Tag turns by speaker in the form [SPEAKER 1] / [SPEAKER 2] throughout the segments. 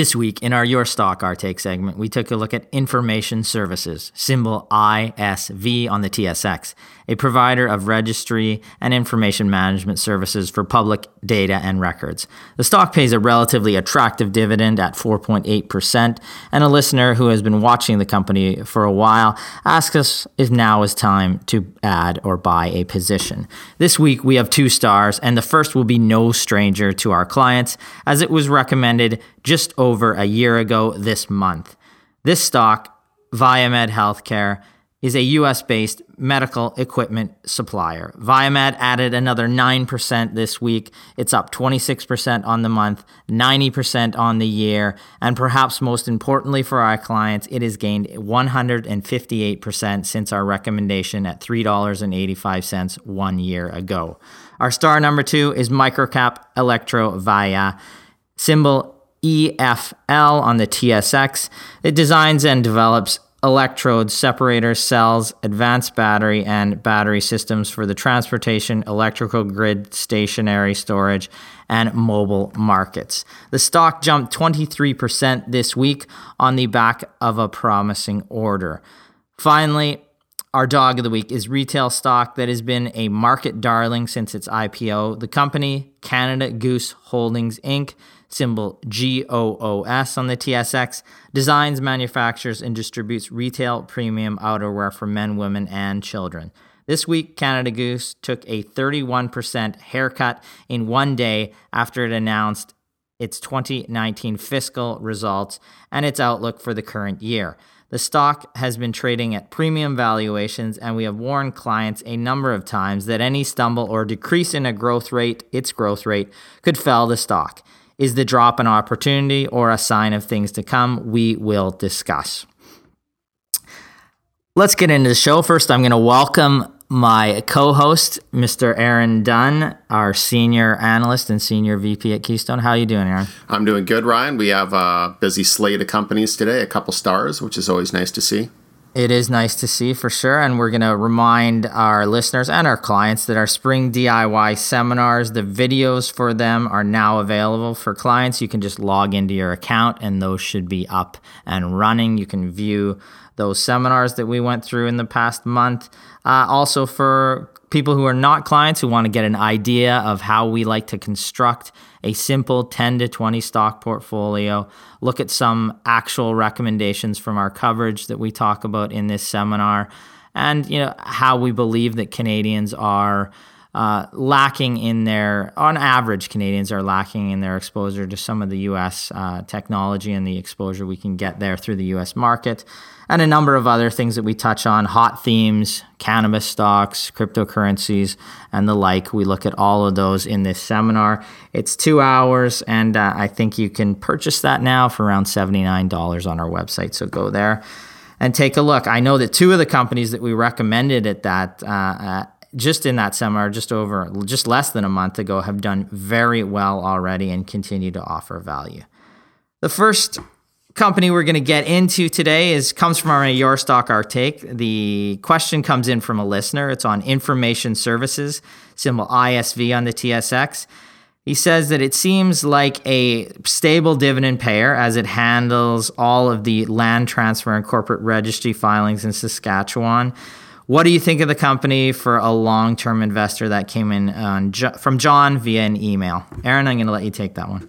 [SPEAKER 1] This week in our Your Stock Our Take segment, we took a look at Information Services, symbol ISV on the TSX, a provider of registry and information management services for public data and records. The stock pays a relatively attractive dividend at 4.8%, and a listener who has been watching the company for a while asks us if now is time to add or buy a position. This week we have two stars, and the first will be no stranger to our clients, as it was recommended just over a year ago this month. This stock, Viemed Healthcare, is a US based medical equipment supplier. Viemed added another 9% this week. It's up 26% on the month, 90% on the year, and perhaps most importantly for our clients, it has gained 158% since our recommendation at $3.85 one year ago. Our star number two is Microcap Electrovaya, symbol EFL on the TSX. It designs and develops electrodes, separators, cells, advanced battery, and battery systems for the transportation, electrical grid, stationary storage, and mobile markets. The stock jumped 23% this week on the back of a promising order. Finally, our dog of the week is retail stock that has been a market darling since its IPO. The company, Canada Goose Holdings Inc., symbol GOOS on the TSX, designs, manufactures, and distributes retail premium outerwear for men, women, and children. This week, Canada Goose took a 31% haircut in one day after it announced its 2019 fiscal results and its outlook for the current year. The stock has been trading at premium valuations, and we have warned clients a number of times that any stumble or decrease in a growth rate, its growth rate, could fell the stock. Is the drop an opportunity or a sign of things to come? We will discuss. Let's get into the show. First, I'm going to welcome my co-host, Mr. Aaron Dunn, our senior analyst and senior VP at Keystone. How are you doing, Aaron?
[SPEAKER 2] I'm doing good, Ryan. We have a busy slate of companies today, a couple stars, which is always nice to see.
[SPEAKER 1] It is nice to see for sure. And we're going to remind our listeners and our clients that our spring DIY seminars, the videos for them are now available for clients. You can just log into your account and those should be up and running. You can view those seminars that we went through in the past month. Uh, also, for people who are not clients who want to get an idea of how we like to construct a simple 10 to 20 stock portfolio, look at some actual recommendations from our coverage that we talk about in this seminar, and you know how we believe that Canadians are uh, lacking in their, on average, Canadians are lacking in their exposure to some of the U.S. Uh, technology and the exposure we can get there through the U.S. market and a number of other things that we touch on hot themes, cannabis stocks, cryptocurrencies, and the like. We look at all of those in this seminar. It's two hours, and uh, I think you can purchase that now for around $79 on our website. So go there and take a look. I know that two of the companies that we recommended at that, uh, uh, just in that seminar, just over, just less than a month ago, have done very well already and continue to offer value. The first company we're going to get into today is comes from our Your Stock Our Take. The question comes in from a listener. It's on information services, symbol ISV on the TSX. He says that it seems like a stable dividend payer as it handles all of the land transfer and corporate registry filings in Saskatchewan. What do you think of the company for a long term investor that came in on, from John via an email? Aaron, I'm going to let you take that one.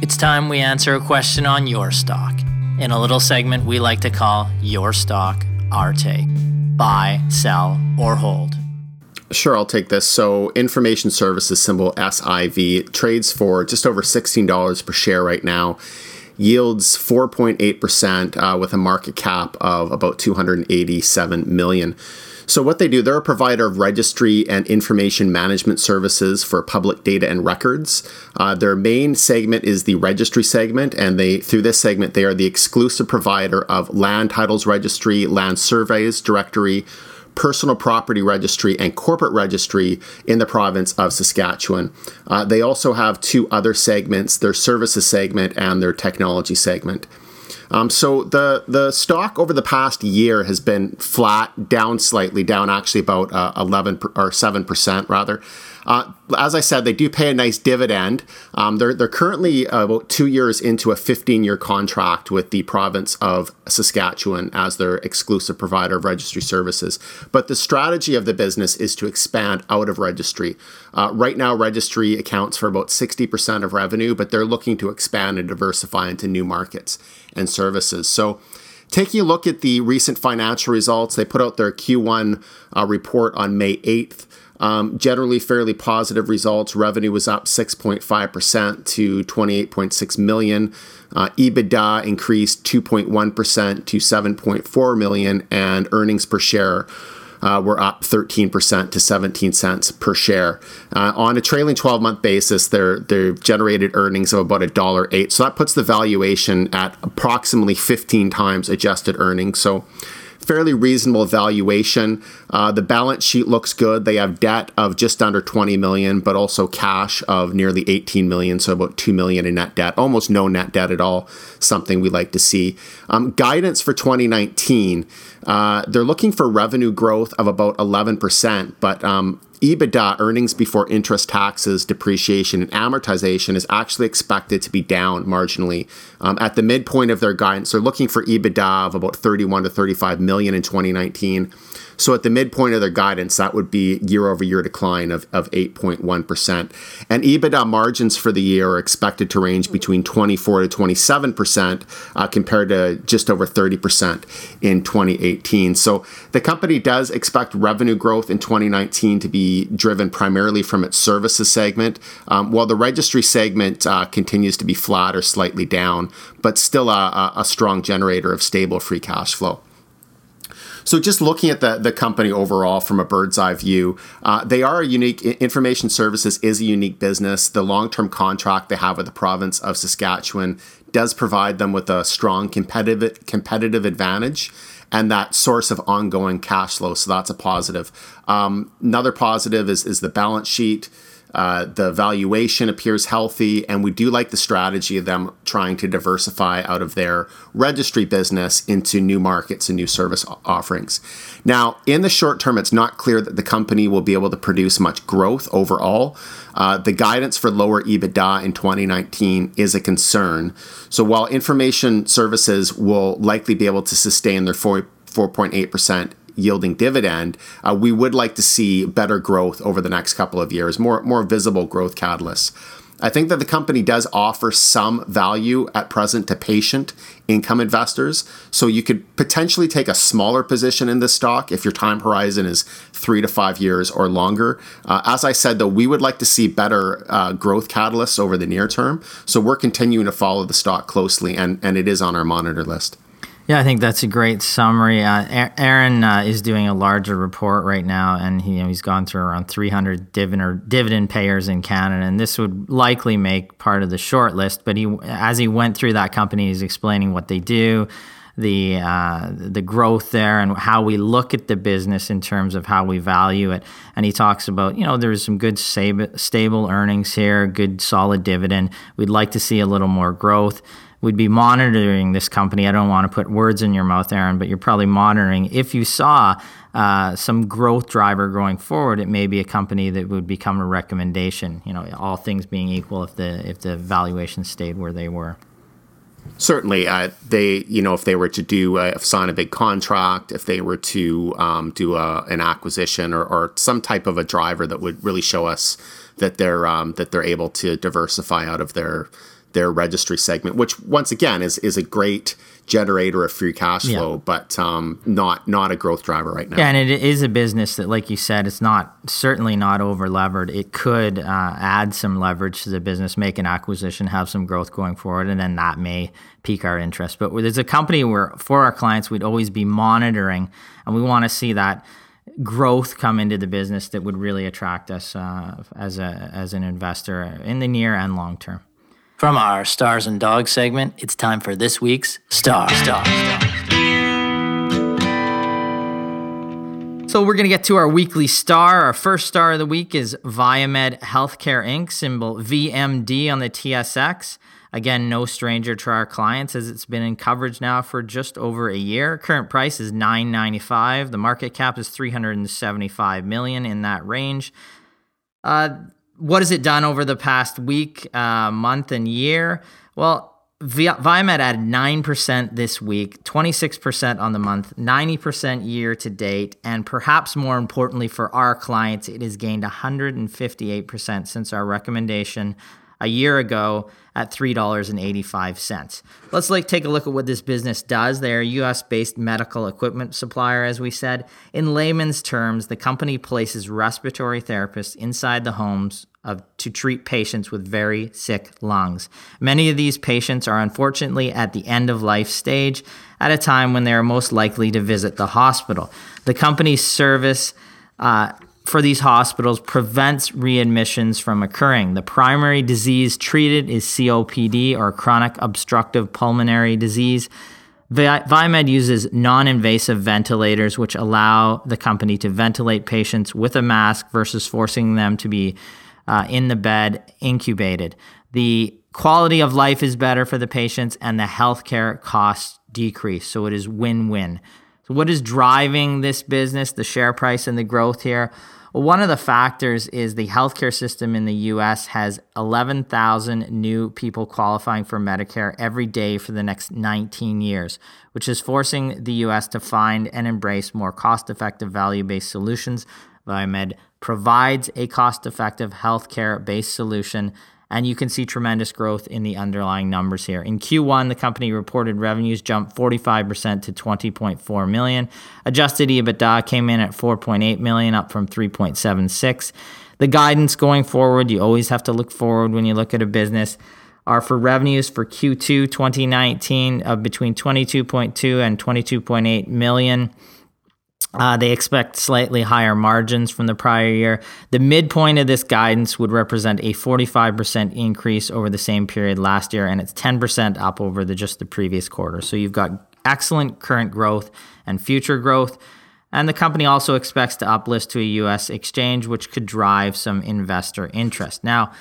[SPEAKER 1] It's time we answer a question on your stock. in a little segment we like to call Your Stock, Our Take. Buy, sell, or hold.
[SPEAKER 2] Sure, I'll take this. So, information services symbol SIV trades for just over $16 per share right now. Yields 4.8% uh, with a market cap of about 287 million. So, what they do, they're a provider of registry and information management services for public data and records. Uh, their main segment is the registry segment, and they through this segment, they are the exclusive provider of land titles registry, land surveys directory, personal property registry and corporate registry in the province of Saskatchewan. Uh, they also have two other segments their services segment and their technology segment. Um, so the the stock over the past year has been flat, down slightly, down actually about uh, eleven or seven percent rather. Uh, as I said, they do pay a nice dividend. Um, they're, they're currently uh, about two years into a 15 year contract with the province of Saskatchewan as their exclusive provider of registry services. But the strategy of the business is to expand out of registry. Uh, right now, registry accounts for about 60% of revenue, but they're looking to expand and diversify into new markets and services. So, taking a look at the recent financial results, they put out their Q1 uh, report on May 8th. Um, generally, fairly positive results. Revenue was up 6.5% to 28.6 million. Uh, EBITDA increased 2.1% to 7.4 million, and earnings per share uh, were up 13% to 17 cents per share. Uh, on a trailing 12 month basis, they're, they've generated earnings of about a dollar eight. So that puts the valuation at approximately 15 times adjusted earnings. So fairly reasonable valuation. Uh, the balance sheet looks good. They have debt of just under 20 million, but also cash of nearly 18 million, so about 2 million in net debt. Almost no net debt at all. Something we like to see. Um, guidance for 2019. Uh, they're looking for revenue growth of about 11%, but um, EBITDA, earnings before interest, taxes, depreciation, and amortization, is actually expected to be down marginally. Um, at the midpoint of their guidance, they're looking for EBITDA of about 31 to 35 million in 2019 so at the midpoint of their guidance, that would be year over year decline of, of 8.1%. And EBITDA margins for the year are expected to range between 24 to 27% uh, compared to just over 30% in 2018. So the company does expect revenue growth in 2019 to be driven primarily from its services segment, um, while the registry segment uh, continues to be flat or slightly down, but still a, a strong generator of stable free cash flow. So just looking at the, the company overall from a bird's eye view, uh, they are a unique, information services is a unique business. The long-term contract they have with the province of Saskatchewan does provide them with a strong competitive, competitive advantage and that source of ongoing cash flow. So that's a positive. Um, another positive is, is the balance sheet. Uh, the valuation appears healthy, and we do like the strategy of them trying to diversify out of their registry business into new markets and new service offerings. Now, in the short term, it's not clear that the company will be able to produce much growth overall. Uh, the guidance for lower EBITDA in 2019 is a concern. So, while information services will likely be able to sustain their 4.8% yielding dividend, uh, we would like to see better growth over the next couple of years, more more visible growth catalysts. I think that the company does offer some value at present to patient income investors. So you could potentially take a smaller position in this stock if your time horizon is three to five years or longer. Uh, as I said, though, we would like to see better uh, growth catalysts over the near term. So we're continuing to follow the stock closely, and, and it is on our monitor list.
[SPEAKER 1] Yeah, I think that's a great summary. Uh, Aaron uh, is doing a larger report right now, and he, you know, he's gone through around 300 dividend dividend payers in Canada, and this would likely make part of the short list. But he, as he went through that company, he's explaining what they do, the uh, the growth there, and how we look at the business in terms of how we value it. And he talks about, you know, there's some good stable earnings here, good solid dividend. We'd like to see a little more growth would be monitoring this company. I don't want to put words in your mouth, Aaron, but you're probably monitoring. If you saw uh, some growth driver going forward, it may be a company that would become a recommendation. You know, all things being equal, if the if the valuation stayed where they were.
[SPEAKER 2] Certainly, uh, they you know if they were to do uh, sign a big contract, if they were to um, do a, an acquisition or, or some type of a driver that would really show us that they're um, that they're able to diversify out of their their registry segment, which once again is is a great generator of free cash flow, yeah. but um, not not a growth driver right now.
[SPEAKER 1] Yeah, and it is a business that, like you said, it's not certainly not over levered. It could uh, add some leverage to the business, make an acquisition, have some growth going forward, and then that may pique our interest. But there's a company where for our clients we'd always be monitoring, and we want to see that growth come into the business that would really attract us uh, as a as an investor in the near and long term.
[SPEAKER 3] From our Stars and Dogs segment, it's time for this week's Star. Star.
[SPEAKER 1] So we're going to get to our weekly star. Our first star of the week is Viemed Healthcare Inc., symbol VMD on the TSX. Again, no stranger to our clients as it's been in coverage now for just over a year. Current price is 9.95. The market cap is 375 million in that range. Uh, what has it done over the past week, uh, month, and year? Well, Viemed added 9% this week, 26% on the month, 90% year to date, and perhaps more importantly for our clients, it has gained 158% since our recommendation a year ago at $3.85. Let's like take a look at what this business does. They're a US-based medical equipment supplier as we said. In layman's terms, the company places respiratory therapists inside the homes of to treat patients with very sick lungs. Many of these patients are unfortunately at the end of life stage at a time when they are most likely to visit the hospital. The company's service uh, for these hospitals prevents readmissions from occurring. The primary disease treated is COPD or chronic obstructive pulmonary disease. Viemed uses non invasive ventilators, which allow the company to ventilate patients with a mask versus forcing them to be uh, in the bed incubated. The quality of life is better for the patients and the healthcare costs decrease. So it is win win. So, what is driving this business, the share price and the growth here? Well, one of the factors is the healthcare system in the US has 11,000 new people qualifying for Medicare every day for the next 19 years, which is forcing the US to find and embrace more cost effective value based solutions. Viemed provides a cost effective healthcare based solution and you can see tremendous growth in the underlying numbers here. In Q1, the company reported revenues jumped 45% to 20.4 million. Adjusted EBITDA came in at 4.8 million, up from 3.76. The guidance going forward, you always have to look forward when you look at a business are for revenues for Q2 2019 of between 22.2 and 22.8 million. Uh, they expect slightly higher margins from the prior year. The midpoint of this guidance would represent a 45% increase over the same period last year, and it's 10% up over the just the previous quarter. So you've got excellent current growth and future growth. And the company also expects to uplist to a US exchange, which could drive some investor interest. Now,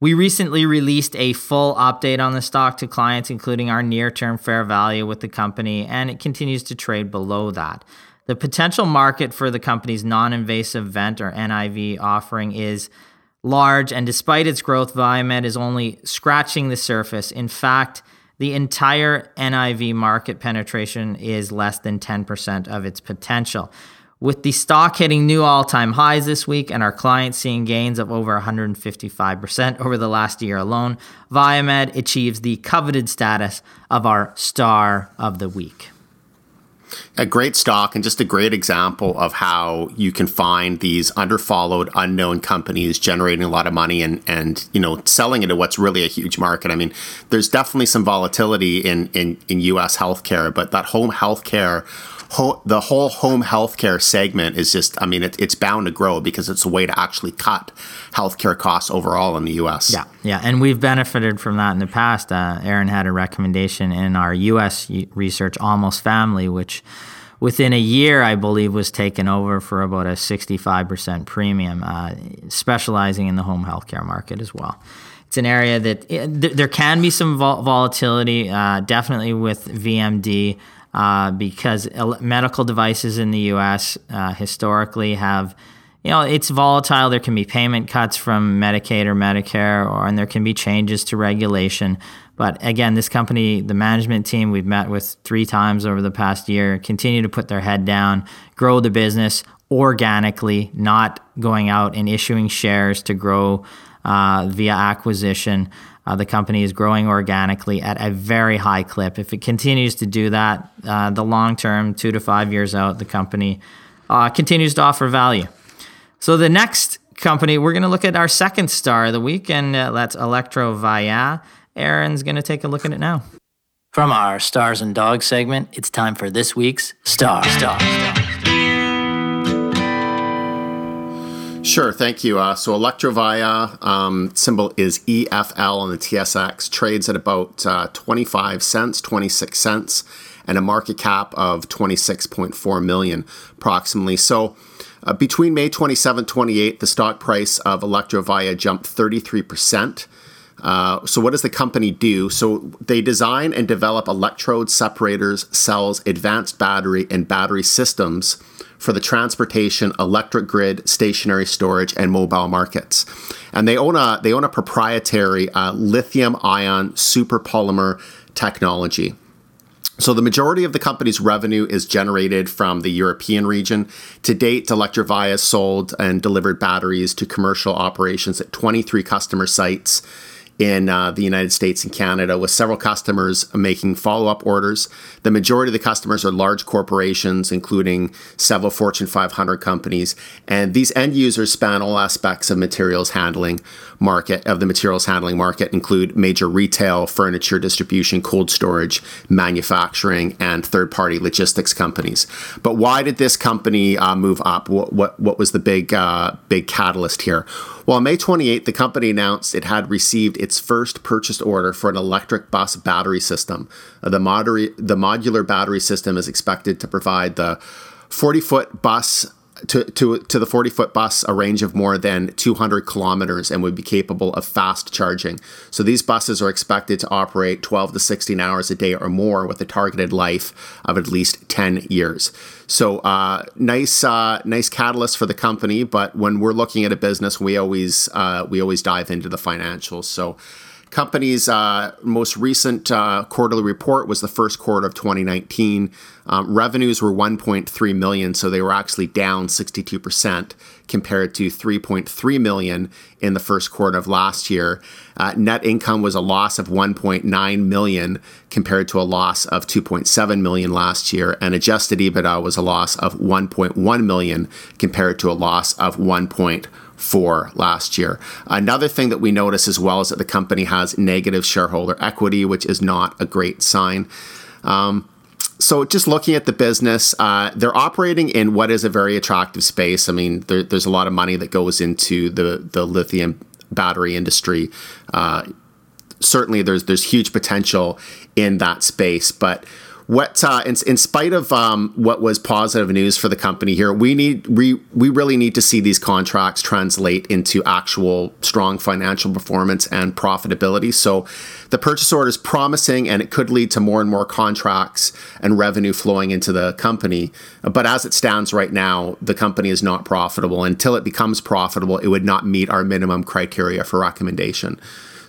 [SPEAKER 1] we recently released a full update on the stock to clients, including our near term fair value with the company, and it continues to trade below that. The potential market for the company's non invasive vent or NIV offering is large, and despite its growth, Viemed is only scratching the surface. In fact, the entire NIV market penetration is less than 10% of its potential. With the stock hitting new all time highs this week and our clients seeing gains of over 155% over the last year alone, Viemed achieves the coveted status of our star of the week
[SPEAKER 2] a great stock and just a great example of how you can find these underfollowed, unknown companies generating a lot of money and and you know selling into what's really a huge market. I mean, there's definitely some volatility in in, in U.S. healthcare, but that home healthcare. The whole home healthcare segment is just, I mean, it, it's bound to grow because it's a way to actually cut healthcare costs overall in the US.
[SPEAKER 1] Yeah, yeah. And we've benefited from that in the past. Uh, Aaron had a recommendation in our US research, Almost Family, which within a year, I believe, was taken over for about a 65% premium, uh, specializing in the home healthcare market as well. It's an area that it, eh, th- there can be some vol- volatility, uh, definitely with VMD, uh, because medical devices in the US uh, historically have you know, it's volatile. There can be payment cuts from Medicaid or Medicare, or and there can be changes to regulation. But again, this company, the management team we've met with three times over the past year, continue to put their head down, grow the business organically, not going out and issuing shares to grow uh, via acquisition. Uh, the company is growing organically at a very high clip. If it continues to do that, uh, the long term, two to five years out, the company uh, continues to offer value. So the next company, we're going to look at our second star of the week, and uh, that's Electrovaya. Aaron's going to take a look at it now.
[SPEAKER 3] From our Stars and Dogs segment, it's time for this week's Star. Star. Star.
[SPEAKER 2] Sure, thank you. Uh, so Electrovaya um, symbol is EFL on the TSX, trades at about uh, 25 cents, 26 cents, and a market cap of 26.4 million approximately. So uh, between May 27 28, the stock price of Electrovaya jumped 33%. Uh, so, what does the company do? So, they design and develop electrode separators, cells, advanced battery, and battery systems for the transportation, electric grid, stationary storage, and mobile markets. And they own a they own a proprietary uh, lithium ion superpolymer technology. So the majority of the company's revenue is generated from the European region. To date, Electrovaya sold and delivered batteries to commercial operations at 23 customer sites in uh, the United States and Canada, with several customers making follow up orders. The majority of the customers are large corporations, including several Fortune 500 companies, and these end users span all aspects of materials handling market of the materials handling market, include major retail, furniture distribution, cold storage, manufacturing, and third party logistics companies. But why did this company uh, move up? What, what what was the big uh, big catalyst here? Well, on May 28th, the company announced it had received its first purchase order for an electric bus battery system. Uh, the, moder- the modular battery system is expected to provide the 40 foot bus to, to, to the 40 foot bus a range of more than 200 kilometers and would be capable of fast charging. So these buses are expected to operate 12 to 16 hours a day or more with a targeted life of at least 10 years. So uh, nice, uh, nice catalyst for the company. But when we're looking at a business, we always uh, we always dive into the financials. So company's uh, most recent uh, quarterly report was the first quarter of 2019. Um, revenues were 1.3 million, so they were actually down 62% compared to 3.3 million in the first quarter of last year. Uh, net income was a loss of 1.9 million compared to a loss of 2.7 million last year, and adjusted EBITDA was a loss of 1.1 million compared to a loss of 1 for last year. Another thing that we notice as well is that the company has negative shareholder equity, which is not a great sign. Um, so just looking at the business, uh, they're operating in what is a very attractive space. I mean, there, there's a lot of money that goes into the the lithium battery industry. Uh, certainly, there's there's huge potential in that space, but what uh, in, in spite of um, what was positive news for the company here, we need we we really need to see these contracts translate into actual strong financial performance and profitability. So the purchase order is promising, and it could lead to more and more contracts and revenue flowing into the company. But as it stands right now, the company is not profitable. Until it becomes profitable, it would not meet our minimum criteria for recommendation.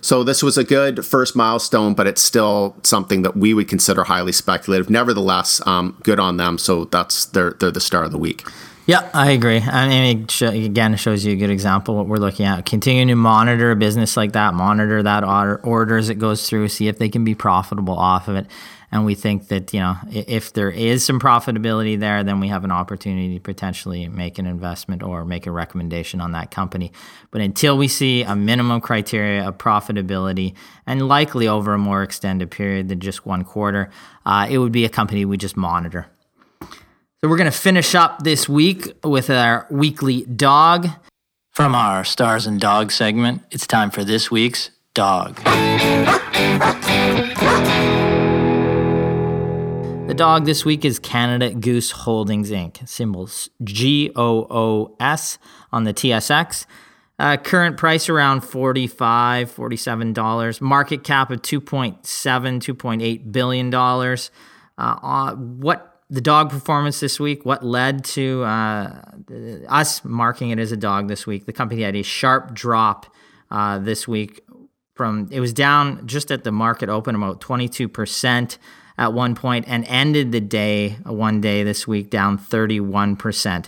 [SPEAKER 2] So this was a good first milestone, but it's still something that we would consider highly speculative. Nevertheless, um, good on them. So that's they're they're the star of the week.
[SPEAKER 1] Yeah, I agree. I mean, again, it shows you a good example what we're looking at. Continuing to monitor a business like that, monitor that order, order as it goes through, see if they can be profitable off of it. And we think that, you know, if there is some profitability there, then we have an opportunity to potentially make an investment or make a recommendation on that company. But until we see a minimum criteria of profitability and likely over a more extended period than just one quarter, uh, it would be a company we just monitor. So we're going to finish up this week with our weekly dog.
[SPEAKER 3] From our Stars and Dogs segment, it's time for this week's dog.
[SPEAKER 1] The dog this week is Canada Goose Holdings Inc., symbols G O O S on the TSX. Uh, current price around $45, $47. Market cap of $2.7, $2.8 billion. Uh, uh, what the dog performance this week, what led to uh, us marking it as a dog this week? The company had a sharp drop uh, this week from, it was down just at the market open about 22% at one point and ended the day, one day this week, down 31%.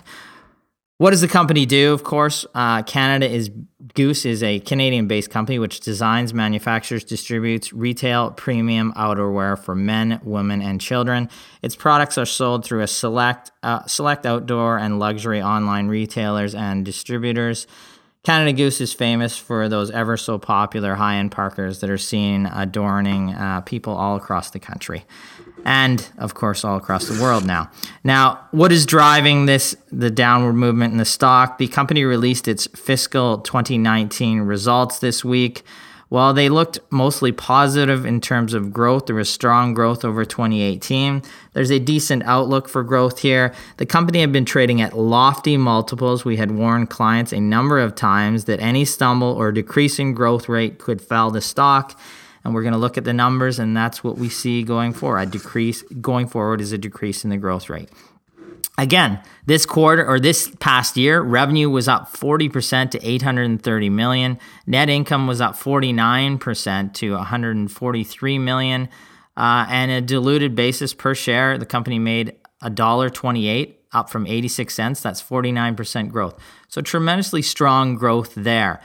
[SPEAKER 1] What does the company do? Of course, uh, Canada is Goose is a Canadian-based company which designs, manufactures, distributes retail premium outerwear for men, women, and children. Its products are sold through a select uh, select outdoor and luxury online retailers and distributors. Canada Goose is famous for those ever so popular high-end parkers that are seen adorning uh, people all across the country and of course all across the world now. Now, what is driving this the downward movement in the stock? The company released its fiscal 2019 results this week. While they looked mostly positive in terms of growth, there was strong growth over 2018. There's a decent outlook for growth here. The company had been trading at lofty multiples. We had warned clients a number of times that any stumble or decreasing growth rate could fell the stock and we're going to look at the numbers, and that's what we see going forward. A decrease going forward is a decrease in the growth rate. Again, this quarter or this past year, revenue was up 40% to 830 million. Net income was up 49% to 143 million. Uh, and a diluted basis per share, the company made $1.28, up from 86 cents. That's 49% growth. So tremendously strong growth there.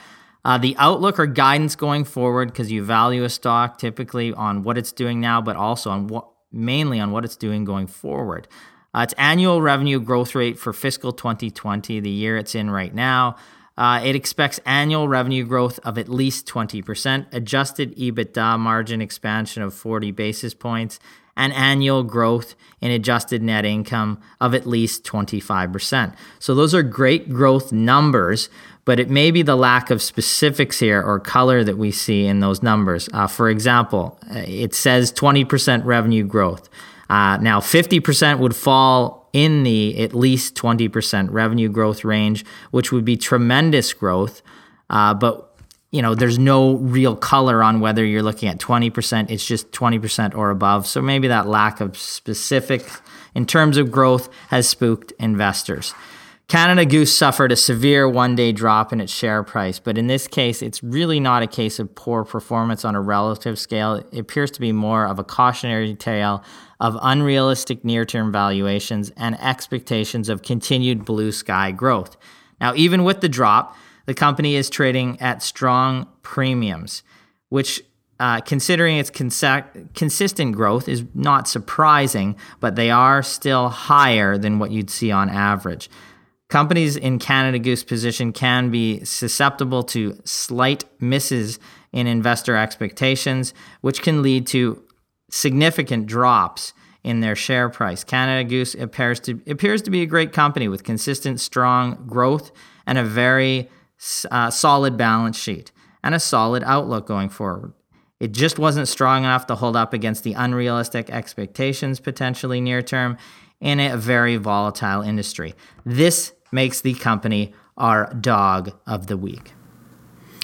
[SPEAKER 1] Uh, the outlook or guidance going forward, because you value a stock typically on what it's doing now, but also on what mainly on what it's doing going forward. Uh, its annual revenue growth rate for fiscal 2020, the year it's in right now, uh, it expects annual revenue growth of at least 20%, adjusted EBITDA margin expansion of 40 basis points, and annual growth in adjusted net income of at least 25%. So those are great growth numbers, but it may be the lack of specifics here or color that we see in those numbers. Uh, for example, uh, it says 20% revenue growth. Uh, now, 50% would fall in the at least 20% revenue growth range, which would be tremendous growth. Uh, but you know, there's no real color on whether you're looking at 20%, it's just 20% or above. So maybe that lack of specific in terms of growth has spooked investors. Canada Goose suffered a severe one day drop in its share price, but in this case, it's really not a case of poor performance on a relative scale. It appears to be more of a cautionary tale of unrealistic near term valuations and expectations of continued blue sky growth. Now, even with the drop, the company is trading at strong premiums, which uh, considering its consistent growth is not surprising, but they are still higher than what you'd see on average. Companies in Canada Goose position can be susceptible to slight misses in investor expectations, which can lead to significant drops in their share price. Canada Goose appears to appears to be a great company with consistent, strong growth and a very uh, solid balance sheet and a solid outlook going forward. It just wasn't strong enough to hold up against the unrealistic expectations potentially near term in a very volatile industry. This makes the company our dog of the week.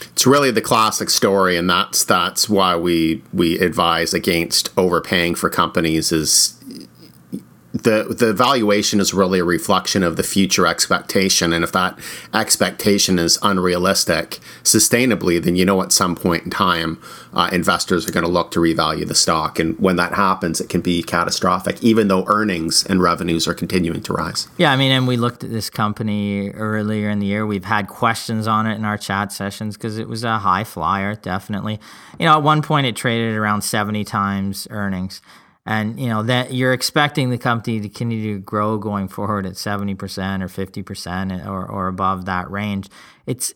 [SPEAKER 2] It's really the classic story, and that's that's why we we advise against overpaying for companies. Is the the valuation is really a reflection of the future expectation. And if that expectation is unrealistic sustainably then you know at some point in time uh, investors are going to look to revalue the stock. And when that happens it can be catastrophic even though earnings and revenues are continuing to rise.
[SPEAKER 1] Yeah i mean and we looked at this company earlier in the year. We've had questions on it in our chat sessions because it was a high flyer definitely. You know at one point it traded around 70 times earnings and you know that you're expecting the company to continue to grow going forward at 70% or 50% or, or above that range. It's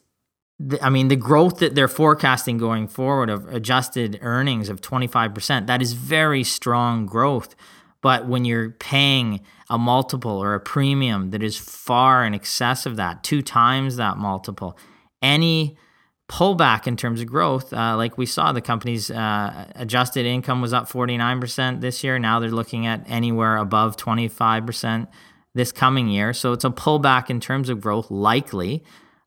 [SPEAKER 1] i mean the growth that they're forecasting going forward of adjusted earnings of 25% that is very strong growth. But when you're paying a multiple or a premium that is far in excess of that two times that multiple any pullback in terms of growth. Uh, like we saw, the company's uh, adjusted income was up 49% this year. Now they're looking at anywhere above 25% this coming year. So it's a pullback in terms of growth, likely.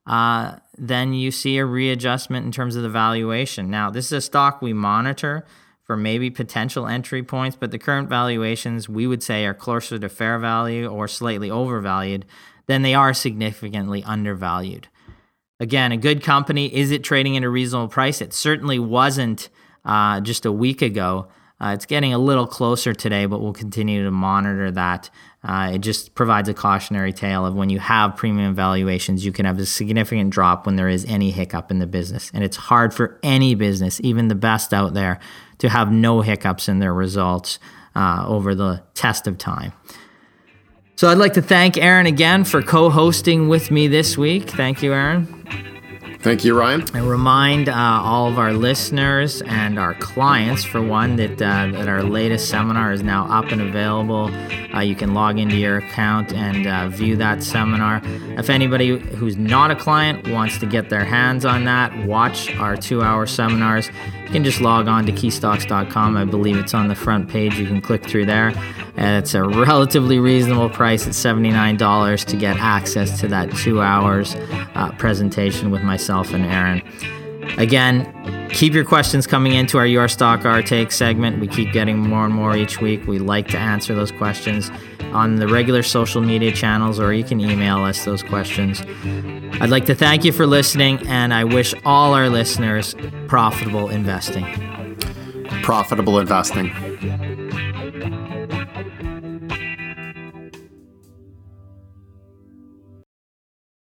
[SPEAKER 1] Uh, then you see a readjustment in terms of the valuation. Now, this is a stock we monitor for maybe potential entry points, but the current valuations we would say are closer to fair value or slightly overvalued than they are significantly undervalued again, a good company. Is it trading at a reasonable price? It certainly wasn't uh, just a week ago. Uh, it's getting a little closer today, but we'll continue to monitor that. Uh, it just provides a cautionary tale of when you have premium valuations, you can have a significant drop when there is any hiccup in the business. And it's hard for any business, even the best out there, to have no hiccups in their results uh, over the test of time. So I'd like to thank Aaron again for mm-hmm. co hosting with me this week. Thank you, Aaron.
[SPEAKER 2] Thank you, Ryan.
[SPEAKER 1] I remind uh, all of our listeners and our clients, for one, that, uh, that our latest seminar is now up and available. Uh, you can log into your account and uh, view that seminar. If anybody who's not a client wants to get their hands on that, watch our two hour seminars, you can just log on to keystocks.com. I believe it's on the front page. You can click through there. And it's a relatively reasonable price at $79 to get access to that two hours uh, presentation with myself and Aaron. Again, keep your questions coming into our Your Stock Our Take segment. We keep getting more and more each week. We like to answer those questions on the regular social media channels, or you can email us those questions. I'd like to thank you for listening, and I wish all our listeners profitable investing.
[SPEAKER 2] Profitable investing.